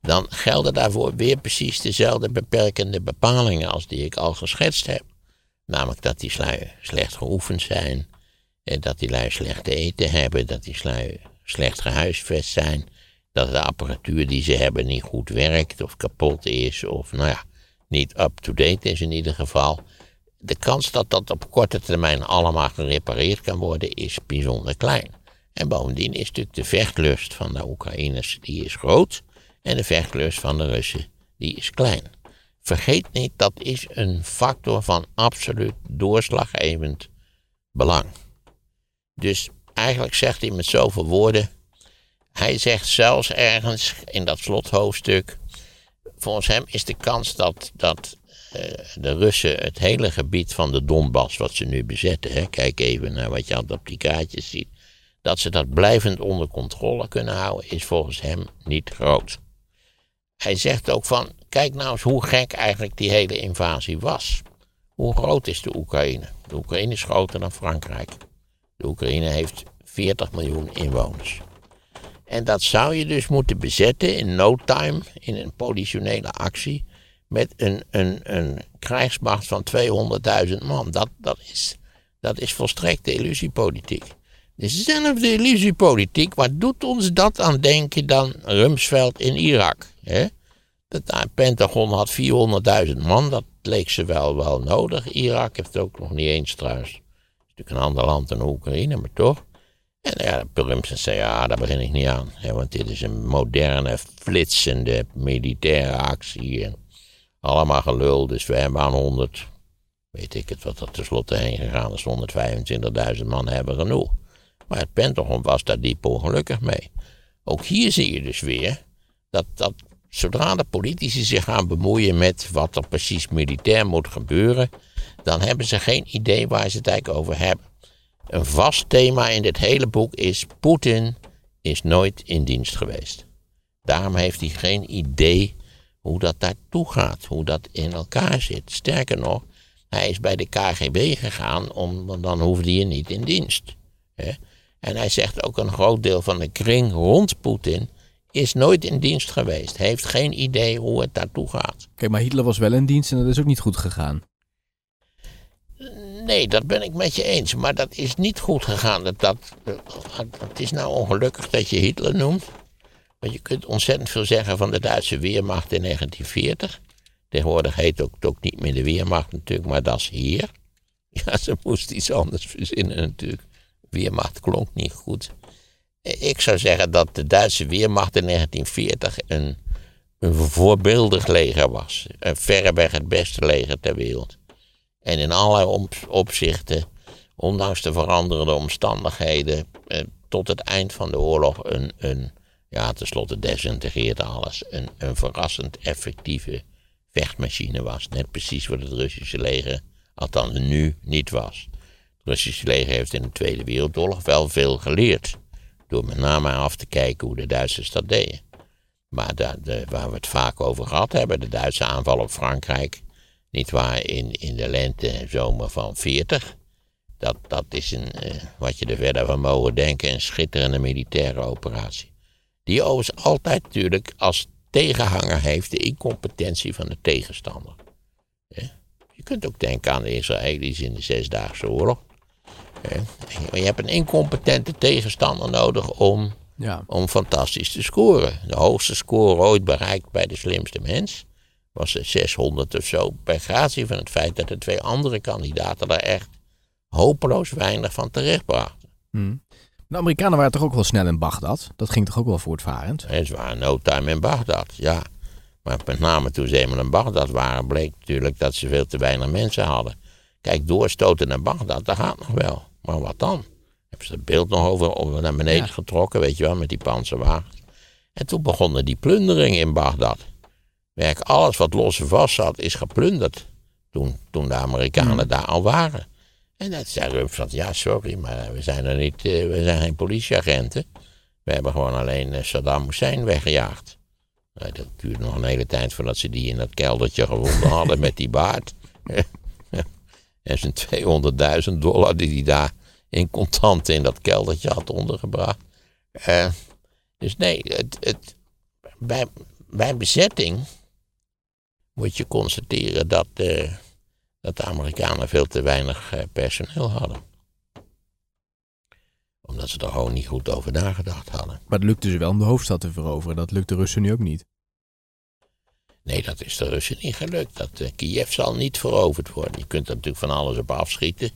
Dan gelden daarvoor weer precies dezelfde beperkende bepalingen als die ik al geschetst heb. Namelijk dat die lui slecht geoefend zijn, dat die lui slecht eten hebben, dat die lui slecht gehuisvest zijn, dat de apparatuur die ze hebben niet goed werkt of kapot is of nou ja, niet up-to-date is in ieder geval. De kans dat dat op korte termijn allemaal gerepareerd kan worden is bijzonder klein. En bovendien is natuurlijk de vechtlust van de Oekraïners die is groot en de vechtlust van de Russen die is klein. Vergeet niet, dat is een factor van absoluut doorslaggevend belang. Dus eigenlijk zegt hij met zoveel woorden. Hij zegt zelfs ergens in dat slothoofdstuk. Volgens hem is de kans dat, dat uh, de Russen het hele gebied van de Donbass, wat ze nu bezetten, hè, kijk even naar wat je op die kaartjes ziet, dat ze dat blijvend onder controle kunnen houden, is volgens hem niet groot. Hij zegt ook van, kijk nou eens hoe gek eigenlijk die hele invasie was. Hoe groot is de Oekraïne? De Oekraïne is groter dan Frankrijk. De Oekraïne heeft 40 miljoen inwoners. En dat zou je dus moeten bezetten in no time, in een politionele actie, met een, een, een krijgsmacht van 200.000 man. Dat, dat, is, dat is volstrekte illusiepolitiek. Dezelfde illusiepolitiek, wat doet ons dat aan denken dan Rumsfeld in Irak? Hè? Het Pentagon had 400.000 man, dat leek ze wel, wel nodig. Irak heeft het ook nog niet eens trouwens. Het is natuurlijk een ander land dan Oekraïne, maar toch. En ja, Rumsen zei, ja, daar begin ik niet aan. Want dit is een moderne, flitsende militaire actie. Allemaal gelul, dus we hebben aan 100, weet ik het wat er tenslotte heen gegaan is, 125.000 man hebben genoeg. Maar het Pentagon was daar diep ongelukkig mee. Ook hier zie je dus weer dat, dat zodra de politici zich gaan bemoeien met wat er precies militair moet gebeuren, dan hebben ze geen idee waar ze het eigenlijk over hebben. Een vast thema in dit hele boek is: Poetin is nooit in dienst geweest. Daarom heeft hij geen idee hoe dat daartoe gaat, hoe dat in elkaar zit. Sterker nog, hij is bij de KGB gegaan, om, dan hoefde hij niet in dienst. En hij zegt ook een groot deel van de kring rond Poetin is nooit in dienst geweest. Heeft geen idee hoe het daartoe gaat. Kijk, maar Hitler was wel in dienst en dat is ook niet goed gegaan. Nee, dat ben ik met je eens. Maar dat is niet goed gegaan. Dat, dat, het is nou ongelukkig dat je Hitler noemt. Want je kunt ontzettend veel zeggen van de Duitse Weermacht in 1940. Tegenwoordig heet het ook, niet meer de Weermacht natuurlijk, maar dat is hier. [laughs] Ja, ze moest iets anders verzinnen natuurlijk. Weermacht klonk niet goed. Ik zou zeggen dat de Duitse Weermacht in 1940 een, een voorbeeldig leger was. Verreweg het beste leger ter wereld. En in allerlei opzichten, ondanks de veranderende omstandigheden, eh, tot het eind van de oorlog een, een ja, tenslotte desintegreerde alles, een, een verrassend effectieve vechtmachine was. Net precies wat het Russische leger, althans nu, niet was. Het Russische leger heeft in de Tweede Wereldoorlog wel veel geleerd. Door met name af te kijken hoe de Duitsers dat deden. Maar waar we het vaak over gehad hebben, de Duitse aanval op Frankrijk, niet waar, in, in de lente en zomer van 40. Dat, dat is een, uh, wat je er verder van mogen denken, een schitterende militaire operatie. Die overigens altijd natuurlijk als tegenhanger heeft de incompetentie van de tegenstander. Je kunt ook denken aan de Israëli's in de Zesdaagse Oorlog. Maar je hebt een incompetente tegenstander nodig om, ja. om fantastisch te scoren. De hoogste score ooit bereikt bij de slimste mens was 600 of zo. Per gratie van het feit dat de twee andere kandidaten daar echt hopeloos weinig van terecht brachten. Hmm. De Amerikanen waren toch ook wel snel in Bagdad? Dat ging toch ook wel voortvarend? En ze waren no time in Bagdad, ja. Maar met name toen ze eenmaal in Bagdad waren, bleek natuurlijk dat ze veel te weinig mensen hadden. Kijk, doorstoten naar Bagdad, dat gaat nog wel. Maar wat dan? Hebben ze het beeld nog over, over naar beneden getrokken, weet je wel, met die panzerwagens. En toen begonnen die plunderingen in Bagdad. Werk, alles wat los en vast zat, is geplunderd. Toen, toen de Amerikanen hmm. daar al waren. En dat zei Rups van, ja, sorry, maar we zijn er niet, uh, we zijn geen politieagenten. We hebben gewoon alleen uh, Saddam Hussein weggejaagd. Nou, dat duurde nog een hele tijd voordat ze die in dat keldertje gevonden [laughs] hadden met die baard. [laughs] en zijn 200.000 dollar die hij daar in contanten in dat keldertje had ondergebracht. Uh, dus nee, het, het, bij, bij bezetting moet je constateren dat, uh, dat de Amerikanen veel te weinig uh, personeel hadden. Omdat ze er gewoon niet goed over nagedacht hadden. Maar het lukte ze wel om de hoofdstad te veroveren. Dat lukt de Russen nu ook niet. Nee, dat is de Russen niet gelukt. Dat, uh, Kiev zal niet veroverd worden. Je kunt er natuurlijk van alles op afschieten.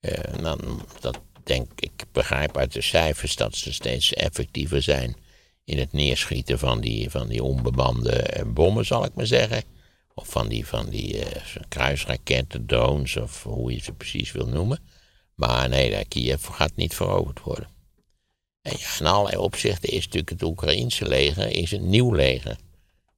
Uh, dan, dat denk ik, begrijp uit de cijfers dat ze steeds effectiever zijn in het neerschieten van die, van die onbemande eh, bommen, zal ik maar zeggen. Of van die, van die uh, kruisraketten, drones, of hoe je ze precies wil noemen. Maar nee, Kiev gaat niet veroverd worden. En ja, in allerlei opzichten is natuurlijk het Oekraïense leger is een nieuw leger.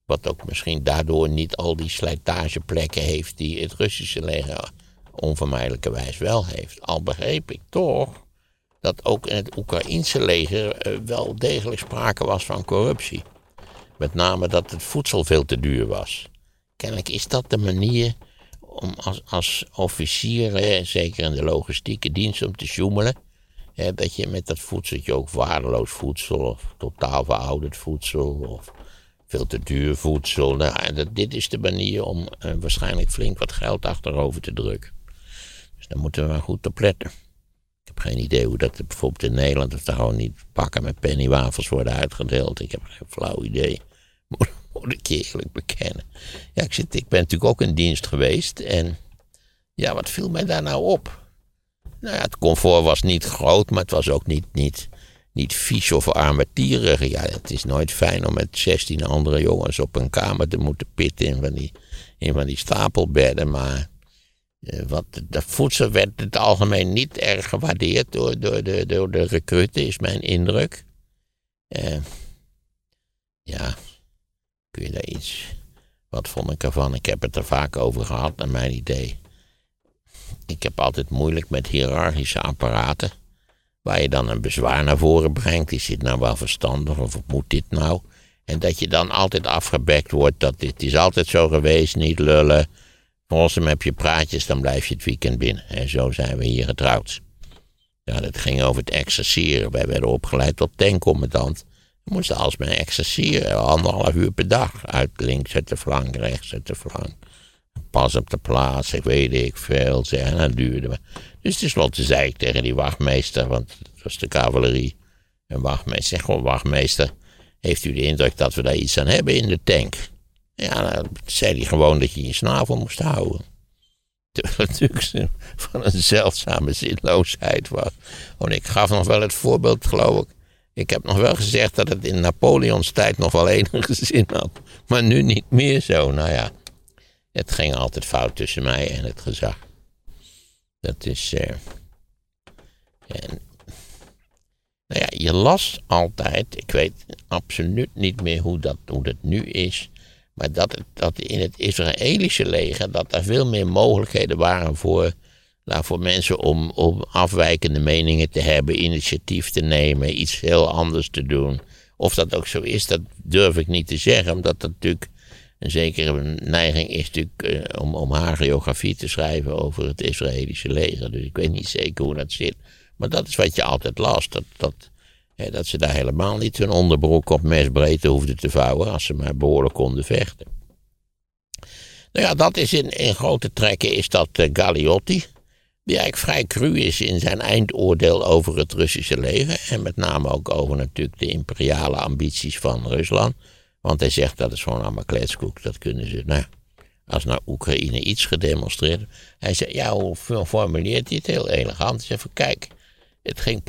Wat ook misschien daardoor niet al die slijtageplekken heeft die het Russische leger onvermijdelijkerwijs wel heeft. Al begreep ik toch dat ook in het Oekraïense leger eh, wel degelijk sprake was van corruptie. Met name dat het voedsel veel te duur was. Kennelijk is dat de manier om als, als officier, zeker in de logistieke dienst, om te sjoemelen. Hè, dat je met dat voedseltje ook waardeloos voedsel of totaal verouderd voedsel of veel te duur voedsel. Nou, dat, dit is de manier om uh, waarschijnlijk flink wat geld achterover te drukken. Dus daar moeten we maar goed op letten. Ik heb geen idee hoe dat bijvoorbeeld in Nederland, of daar gewoon niet pakken met pennywafels worden uitgedeeld. Ik heb geen flauw idee. Moet, ik eerlijk bekennen. Ja, ik, zit, ik ben natuurlijk ook in dienst geweest. En ja, wat viel mij daar nou op? Nou ja, het comfort was niet groot, maar het was ook niet, niet, niet vies of armetierig. Ja, het is nooit fijn om met 16 andere jongens op een kamer te moeten pitten in van die, in van die stapelbedden. Maar uh, wat, de voedsel werd in het algemeen niet erg gewaardeerd door, door, de, door de recruten, is mijn indruk. Uh, ja, iets. Wat vond ik ervan? Ik heb het er vaak over gehad, naar mijn idee. Ik heb altijd moeilijk met hiërarchische apparaten. Waar je dan een bezwaar naar voren brengt. Is dit nou wel verstandig of moet dit nou? En dat je dan altijd afgebekt wordt dat dit is altijd zo geweest, niet lullen. Volgens hem heb je praatjes, dan blijf je het weekend binnen. En zo zijn we hier getrouwd. Ja, dat ging over het exerceren. Wij werden opgeleid tot tankcommandant. We moesten alles maar exerceren, anderhalf uur per dag. Uit links uit de flank, rechts uit de flank. Pas op de plaats, ik weet ik veel. En dat duurde maar. Dus tenslotte zei ik tegen die wachtmeester, want het was de cavalerie. En wachtmeester, zeg gewoon wachtmeester, heeft u de indruk dat we daar iets aan hebben in de tank? Ja, dan zei hij gewoon dat je je snavel moest houden. [laughs] Terwijl natuurlijk van een zeldzame zinloosheid was. Want ik gaf nog wel het voorbeeld, geloof ik. Ik heb nog wel gezegd dat het in Napoleons tijd nog wel [laughs] enige zin had. Maar nu niet meer zo. Nou ja, het ging altijd fout tussen mij en het gezag. Dat is. Uh, en, nou ja, je las altijd, ik weet absoluut niet meer hoe dat, hoe dat nu is. Maar dat, dat in het Israëlische leger dat er veel meer mogelijkheden waren voor, nou, voor mensen om, om afwijkende meningen te hebben, initiatief te nemen, iets heel anders te doen. Of dat ook zo is, dat durf ik niet te zeggen, omdat dat natuurlijk een zekere neiging is natuurlijk uh, om, om geografie te schrijven over het Israëlische leger. Dus ik weet niet zeker hoe dat zit. Maar dat is wat je altijd las. Dat, dat, hè, dat ze daar helemaal niet hun onderbroek op mesbreedte hoefden te vouwen. Als ze maar behoorlijk konden vechten. Nou ja, dat is in, in grote trekken is dat uh, Galliotti. Die eigenlijk vrij cru is in zijn eindoordeel over het Russische leger. En met name ook over natuurlijk de imperiale ambities van Rusland. Want hij zegt dat is gewoon allemaal kletskoek. Dat kunnen ze. Nou, als nou Oekraïne iets gedemonstreerd. Hij zei, ja, hoe formuleert hij het? Heel elegant. Hij zei kijk, het ging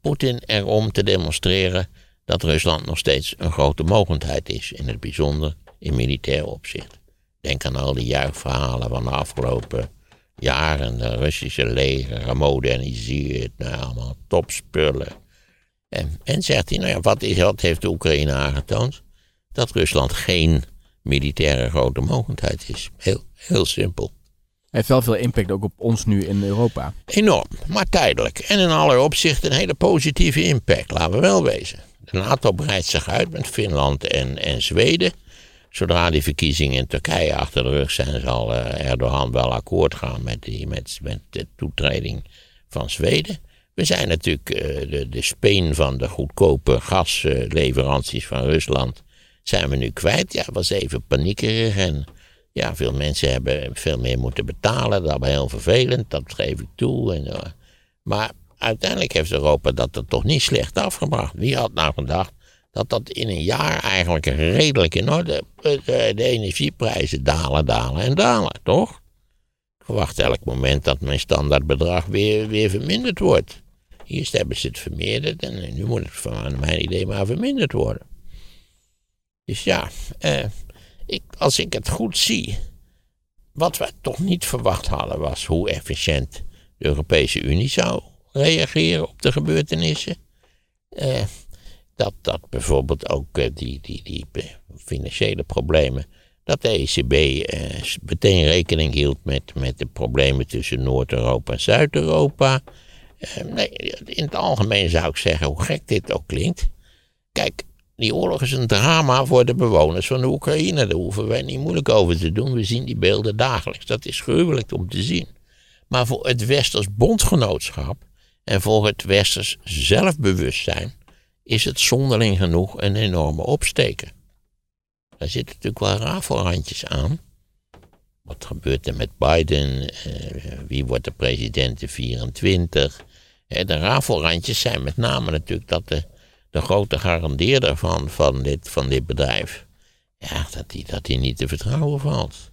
Poetin erom te demonstreren dat Rusland nog steeds een grote mogendheid is. In het bijzonder in militair opzicht. Denk aan al die juichverhalen van de afgelopen jaren. De Russische leger gemoderniseerd. Nou, allemaal topspullen. En, en zegt hij, nou ja, wat, is, wat heeft de Oekraïne aangetoond? dat Rusland geen militaire grote mogendheid is. Heel, heel simpel. Heeft wel veel impact ook op ons nu in Europa. Enorm, maar tijdelijk. En in alle opzichten een hele positieve impact, laten we wel wezen. De NATO breidt zich uit met Finland en, en Zweden. Zodra die verkiezingen in Turkije achter de rug zijn, zal uh, Erdogan wel akkoord gaan met, die, met, de toetreding van Zweden. We zijn natuurlijk uh, de, de speen van de goedkope gasleveranties van Rusland zijn we nu kwijt. Ja, was even paniekerig en ja, veel mensen hebben veel meer moeten betalen. Dat was heel vervelend, dat geef ik toe. En, uh, maar uiteindelijk heeft Europa dat er toch niet slecht afgebracht. Wie had nou gedacht dat dat in een jaar eigenlijk redelijk in orde... De, de energieprijzen dalen, dalen en dalen, toch? Ik verwacht elk moment dat mijn standaardbedrag weer, weer verminderd wordt. Eerst hebben ze het vermeerderd en nu moet het van mijn idee maar verminderd worden. Dus ja, eh, ik, als ik het goed zie, wat we toch niet verwacht hadden was hoe efficiënt de Europese Unie zou reageren op de gebeurtenissen. Eh, dat, dat bijvoorbeeld ook eh, die, die, die financiële problemen, dat de ECB eh, meteen rekening hield met, met de problemen tussen Noord-Europa en Zuid-Europa. Eh, nee, in het algemeen zou ik zeggen, hoe gek dit ook klinkt. Kijk, die oorlog is een drama voor de bewoners van de Oekraïne. Daar hoeven wij niet moeilijk over te doen. We zien die beelden dagelijks. Dat is gruwelijk om te zien. Maar voor het Westers bondgenootschap en voor het Westers zelfbewustzijn is het zonderling genoeg een enorme opsteken. Daar zitten natuurlijk wel rafelrandjes aan. Wat gebeurt er met Biden? Eh, wie wordt de president de 24? Eh, de rafelrandjes zijn met name natuurlijk dat de, de grote garandeerder van, van, dit, van dit bedrijf, ja, dat die, dat niet te vertrouwen valt.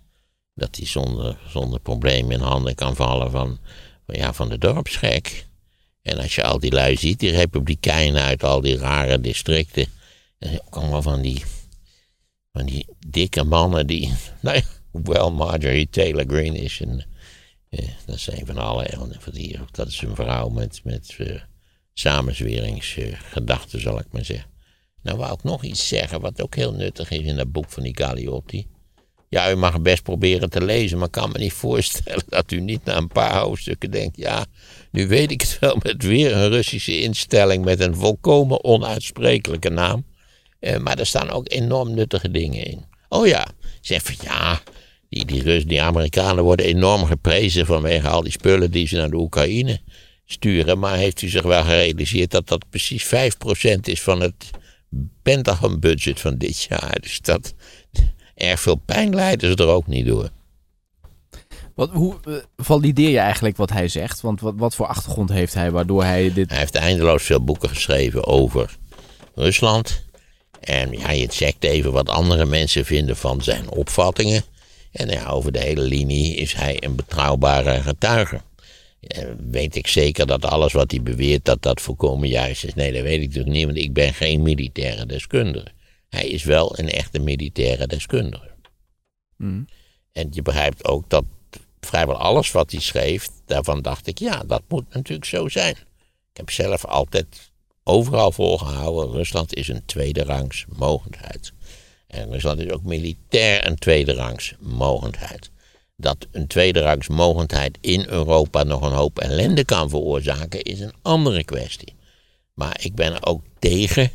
Dat hij zonder, zonder probleem in handen kan vallen van, van, ja, van de dorpsgek. En als je al die lui ziet, die republikeinen uit al die rare districten. En ook allemaal van die, van die dikke mannen die. [laughs] Nou ja, hoewel Marjorie Taylor Greene is. En, eh, dat is een van alle. Van die, dat is een vrouw met, met uh, samenzweringsgedachten, zal ik maar zeggen. Nou wou ik nog iets zeggen wat ook heel nuttig is in dat boek van die Galliotti. Ja, u mag best proberen te lezen, maar ik kan me niet voorstellen dat u niet na een paar hoofdstukken denkt: ja, nu weet ik het wel met weer een Russische instelling met een volkomen onuitsprekelijke naam. Eh, maar er staan ook enorm nuttige dingen in. Oh ja, zeg van ja, die, die, die Amerikanen worden enorm geprezen vanwege al die spullen die ze naar de Oekraïne sturen. Maar heeft u zich wel gerealiseerd dat dat precies 5% is van het Pentagon-budget van dit jaar? Dus dat, erg veel pijn leiden ze er ook niet door. Wat, hoe uh, valideer je eigenlijk wat hij zegt? Want wat, wat voor achtergrond heeft hij waardoor hij dit... Hij heeft eindeloos veel boeken geschreven over Rusland. En ja, je checkt even wat andere mensen vinden van zijn opvattingen. En ja, over de hele linie is hij een betrouwbare getuige. weet ik zeker dat alles wat hij beweert, dat dat volkomen juist is? Nee, dat weet ik natuurlijk niet, want ik ben geen militaire deskundige. Hij is wel een echte militaire deskundige. Mm. En je begrijpt ook dat vrijwel alles wat hij schreef, daarvan dacht ik, ja, dat moet natuurlijk zo zijn. Ik heb zelf altijd overal volgehouden, Rusland is een tweede rangs mogendheid. En Rusland is ook militair een tweede rangs mogendheid. Dat een tweede rangs mogendheid in Europa nog een hoop ellende kan veroorzaken, is een andere kwestie. Maar ik ben ook tegen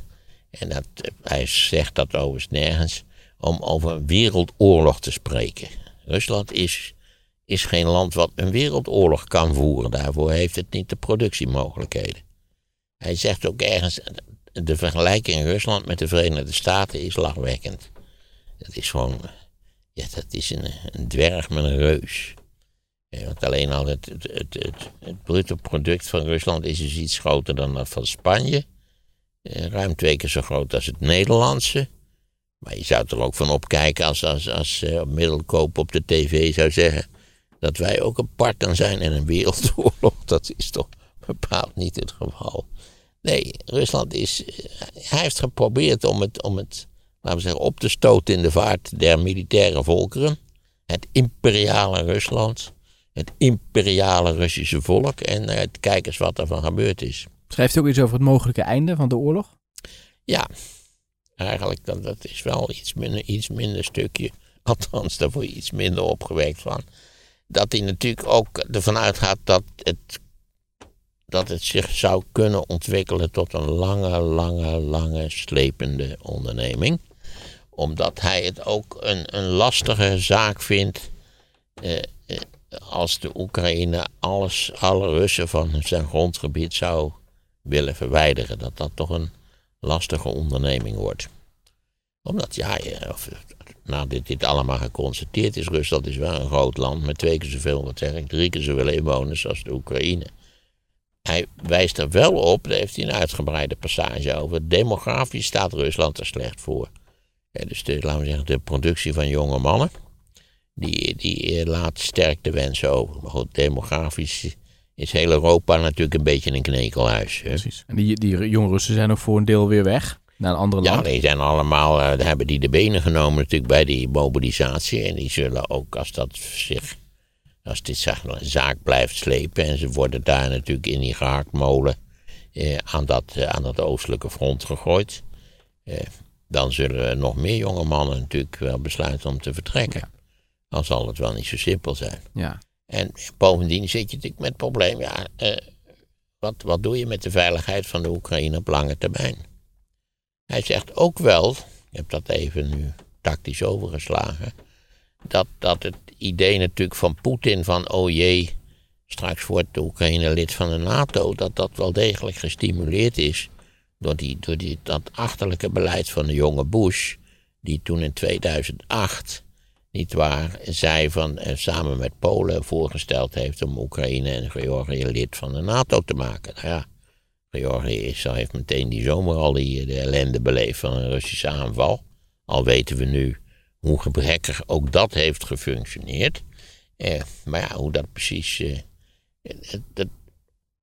en dat, hij zegt dat overigens nergens, om over een wereldoorlog te spreken. Rusland is, is geen land wat een wereldoorlog kan voeren. Daarvoor heeft het niet de productiemogelijkheden. Hij zegt ook ergens, de vergelijking Rusland met de Verenigde Staten is lachwekkend. Dat is gewoon, ja, dat is een, dwerg met een reus. want alleen al het, het, het, het, het bruto product van Rusland is dus iets groter dan dat van Spanje. Eh, ruim twee keer zo groot als het Nederlandse. Maar je zou er ook van opkijken als, als, als uh, middelkoop op de tv zou zeggen dat wij ook een partner zijn in een wereldoorlog. [laughs] Dat is toch bepaald niet het geval. Nee, Rusland is. Eh, hij heeft geprobeerd om het, om het laten we zeggen, op te stoten in de vaart der militaire volkeren. Het imperiale Rusland. Het imperiale Russische volk. En uh, kijk eens wat er van gebeurd is. Schrijft u ook iets over het mogelijke einde van de oorlog? Ja, eigenlijk dat, dat is wel iets minder, iets minder stukje. [laughs] Althans, daar word je iets minder opgewekt van. Dat hij natuurlijk ook ervan uitgaat dat het, dat het zich zou kunnen ontwikkelen tot een lange, lange, lange slepende onderneming. Omdat hij het ook een, een lastige zaak vindt. Eh, eh als de Oekraïne alles, alle Russen van zijn grondgebied zou willen verwijderen. Dat dat toch een lastige onderneming wordt. Omdat, ja, of, nou, dit, allemaal geconstateerd is, Rusland is wel een groot land met twee keer zoveel, wat zeg ik, drie keer zoveel inwoners als de Oekraïne. hij wijst er wel op, daar heeft hij een uitgebreide passage over. Demografisch staat Rusland er slecht voor. Dus laten we zeggen, de productie van jonge mannen, die, die eh, laat sterk de wens over. Maar goed, demografisch is heel Europa natuurlijk een beetje een knekelhuis. Hè? Precies. En die, die jonge Russen zijn ook voor een deel weer weg naar een andere Ja, land. die zijn allemaal, eh, hebben die de benen genomen natuurlijk bij die mobilisatie. En die zullen ook, als dat zich, als dit zeg maar een zaak blijft slepen. En ze worden daar natuurlijk in die gehaktmolen eh, aan, dat, eh, aan dat oostelijke front gegooid. Dan zullen nog meer jonge mannen natuurlijk wel besluiten om te vertrekken. Dan zal het wel niet zo simpel zijn. Ja. En bovendien zit je natuurlijk met het probleem, ja, eh, wat, wat doe je met de veiligheid van de Oekraïne op lange termijn? Hij zegt ook wel, ik heb dat even nu tactisch overgeslagen, dat, dat het idee natuurlijk van Poetin van, oh jee, straks wordt de Oekraïne lid van de NATO, dat dat wel degelijk gestimuleerd is door, die, door die, dat achterlijke beleid van de jonge Bush, die toen in 2008 niet waar, zij van, eh, samen met Polen voorgesteld heeft om Oekraïne en Georgië lid van de NATO te maken. Nou ja, Georgië is, heeft meteen die zomer al die, de ellende beleefd van een Russische aanval. Al weten we nu hoe gebrekkig ook dat heeft gefunctioneerd. Eh, maar ja, hoe dat precies. Eh,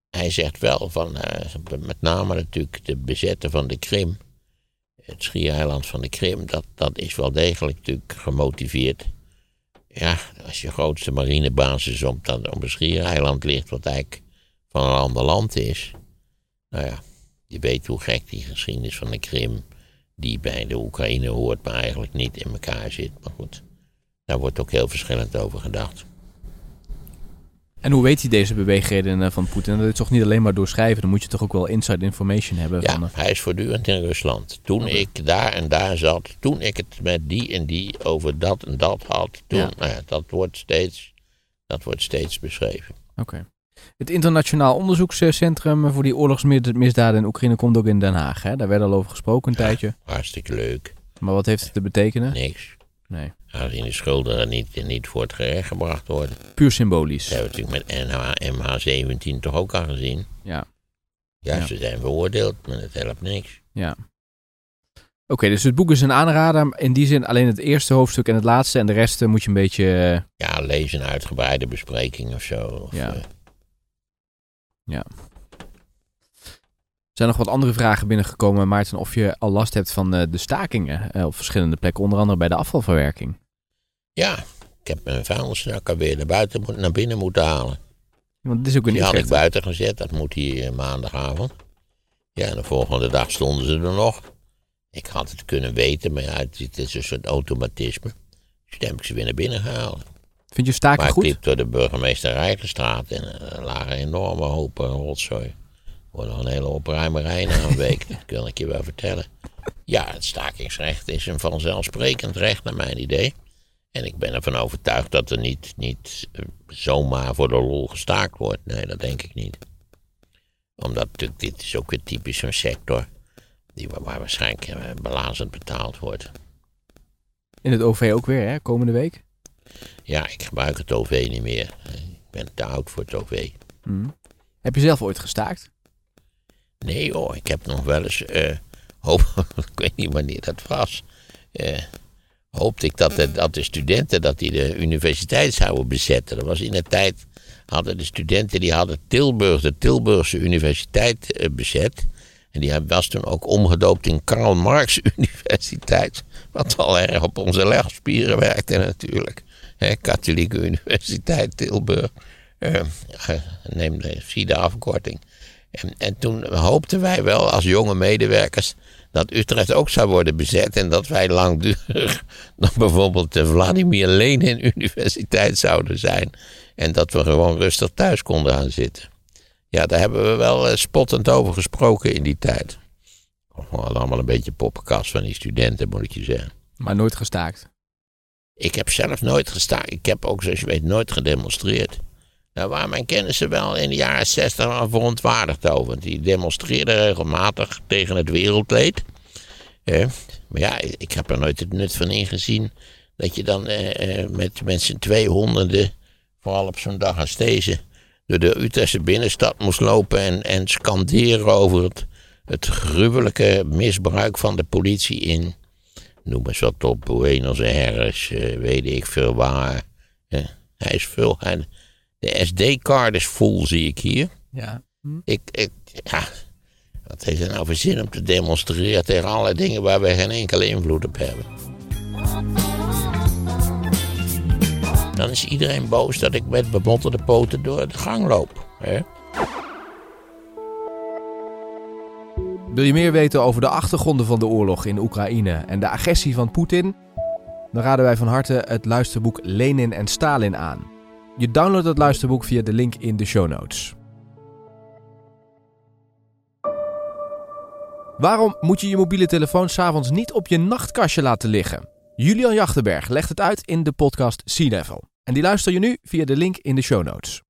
hij zegt wel van, eh, met name natuurlijk de bezetten van de Krim het schiereiland van de Krim, dat, dat is wel degelijk natuurlijk gemotiveerd. Ja, als je grootste marinebasis op, dat, op een schiereiland ligt, wat eigenlijk van een ander land is. Nou ja, je weet hoe gek die geschiedenis van de Krim, die bij de Oekraïne hoort, maar eigenlijk niet in elkaar zit. Maar goed, daar wordt ook heel verschillend over gedacht. En hoe weet hij deze beweegredenen van Poetin? Dat is toch niet alleen maar doorschrijven. Dan moet je toch ook wel inside information hebben. Ja, Van, hij is voortdurend in Rusland. Toen ik daar en daar zat, toen ik het met die en die over dat en dat had, toen, Ja. nou ja, dat, wordt steeds, dat wordt steeds beschreven. Oké. Het Internationaal Onderzoekscentrum voor die oorlogsmisdaden in Oekraïne komt ook in Den Haag. Hè? Daar werd al over gesproken een tijdje. Hartstikke leuk. Maar wat heeft het te betekenen? Niks. Nee. Aangezien de schuldigen niet, niet voor het gerecht gebracht worden. Puur symbolisch. Dat hebben we natuurlijk met NH, MH17 toch ook al gezien. Ja. Ja, Ja. ze zijn veroordeeld, maar het helpt niks. Ja. Oké, dus het boek is een aanrader. In die zin alleen het eerste hoofdstuk en het laatste. En de rest eh, moet je een beetje... eh, Ja, lees een uitgebreide bespreking of zo. Of, Ja. eh, Er zijn nog wat andere vragen binnengekomen, Maarten, of je al last hebt van eh, de stakingen eh, op verschillende plekken, onder andere bij de afvalverwerking. ja, ik heb mijn vuilniszak alweer naar, buiten, naar binnen moeten halen. Want het is ook een Die had ik buiten gezet, dat moet hier eh, maandagavond. Ja, en de volgende dag stonden ze er nog. Ik had het kunnen weten, maar ja, het, is een soort automatisme. Dus toen heb ik ze weer naar binnen gehaald. Vind je staking Maar ik goed? liep door de burgemeester Rijkenstraat en er lagen enorme hopen rotzooi. Wordt nog een hele opruimerij na een week, [laughs] dat kan ik je wel vertellen. Ja, het stakingsrecht is een vanzelfsprekend recht naar mijn idee. En ik ben ervan overtuigd dat er niet, niet eh, zomaar voor de lol gestaakt wordt. Nee, dat denk ik niet. Omdat natuurlijk, dit is ook weer typisch zo'n sector die, waar waar waarschijnlijk eh, belazend betaald wordt. In het OV ook weer, hè, komende week? Ja, ik gebruik het OV niet meer. Ik ben te oud voor het OV. Mhm. Heb je zelf ooit gestaakt? Nee hoor, ik heb nog wel eens, eh, hoop, [laughs] ik weet niet wanneer dat was, eh, hoopte ik dat de, dat de studenten dat die de universiteit zouden bezetten. Dat was in de tijd, hadden de studenten die hadden Tilburg, de Tilburgse universiteit eh, bezet. En die was toen ook omgedoopt in Karl Marx [laughs] Universiteit. Wat al erg op onze legspieren werkte natuurlijk. Katholieke Universiteit Tilburg. Neem de, zie de afkorting. En, en toen hoopten wij wel als jonge medewerkers dat Utrecht ook zou worden bezet. En dat wij langdurig [laughs] nog bijvoorbeeld de Vladimir Lenin Universiteit zouden zijn. En dat we gewoon rustig thuis konden gaan zitten. Ja, daar hebben we wel eh, spottend over gesproken in die tijd. We hadden allemaal een beetje poppenkast van die studenten, moet ik je zeggen. Maar nooit gestaakt. Ik heb zelf nooit gestaan. Ik heb ook, zoals je weet, nooit gedemonstreerd. Daar waren mijn kennissen wel in de jaren zestig al verontwaardigd over. Want die demonstreerden regelmatig tegen het wereldleed. Eh, maar ja, ik heb er nooit het nut van ingezien. Dat je dan eh, eh, met, z'n tweehonderden, vooral op zo'n dag als deze, door de Utrechtse binnenstad moest lopen en, en scanderen over het, het gruwelijke misbruik van de politie in, noem eens wat op, Buenos Aires, uh, weet ik veel waar. Hij is veel, de SD-card is vol, zie ik hier. Ja. Ik, ik, ja, wat heeft hij nou voor zin om te demonstreren tegen allerlei dingen waar wij geen enkele invloed op hebben? Dan is iedereen boos dat ik met bemotterde poten door de gang loop. Hè? Wil je meer weten over de achtergronden van de oorlog in Oekraïne en de agressie van Poetin? Dan raden wij van harte het luisterboek Lenin en Stalin aan. Je downloadt het luisterboek via de link in de show notes. Waarom moet je je mobiele telefoon s'avonds niet op je nachtkastje laten liggen? Julian Jachtenberg legt het uit in de podcast Sea Level. En die luister je nu via de link in de show notes.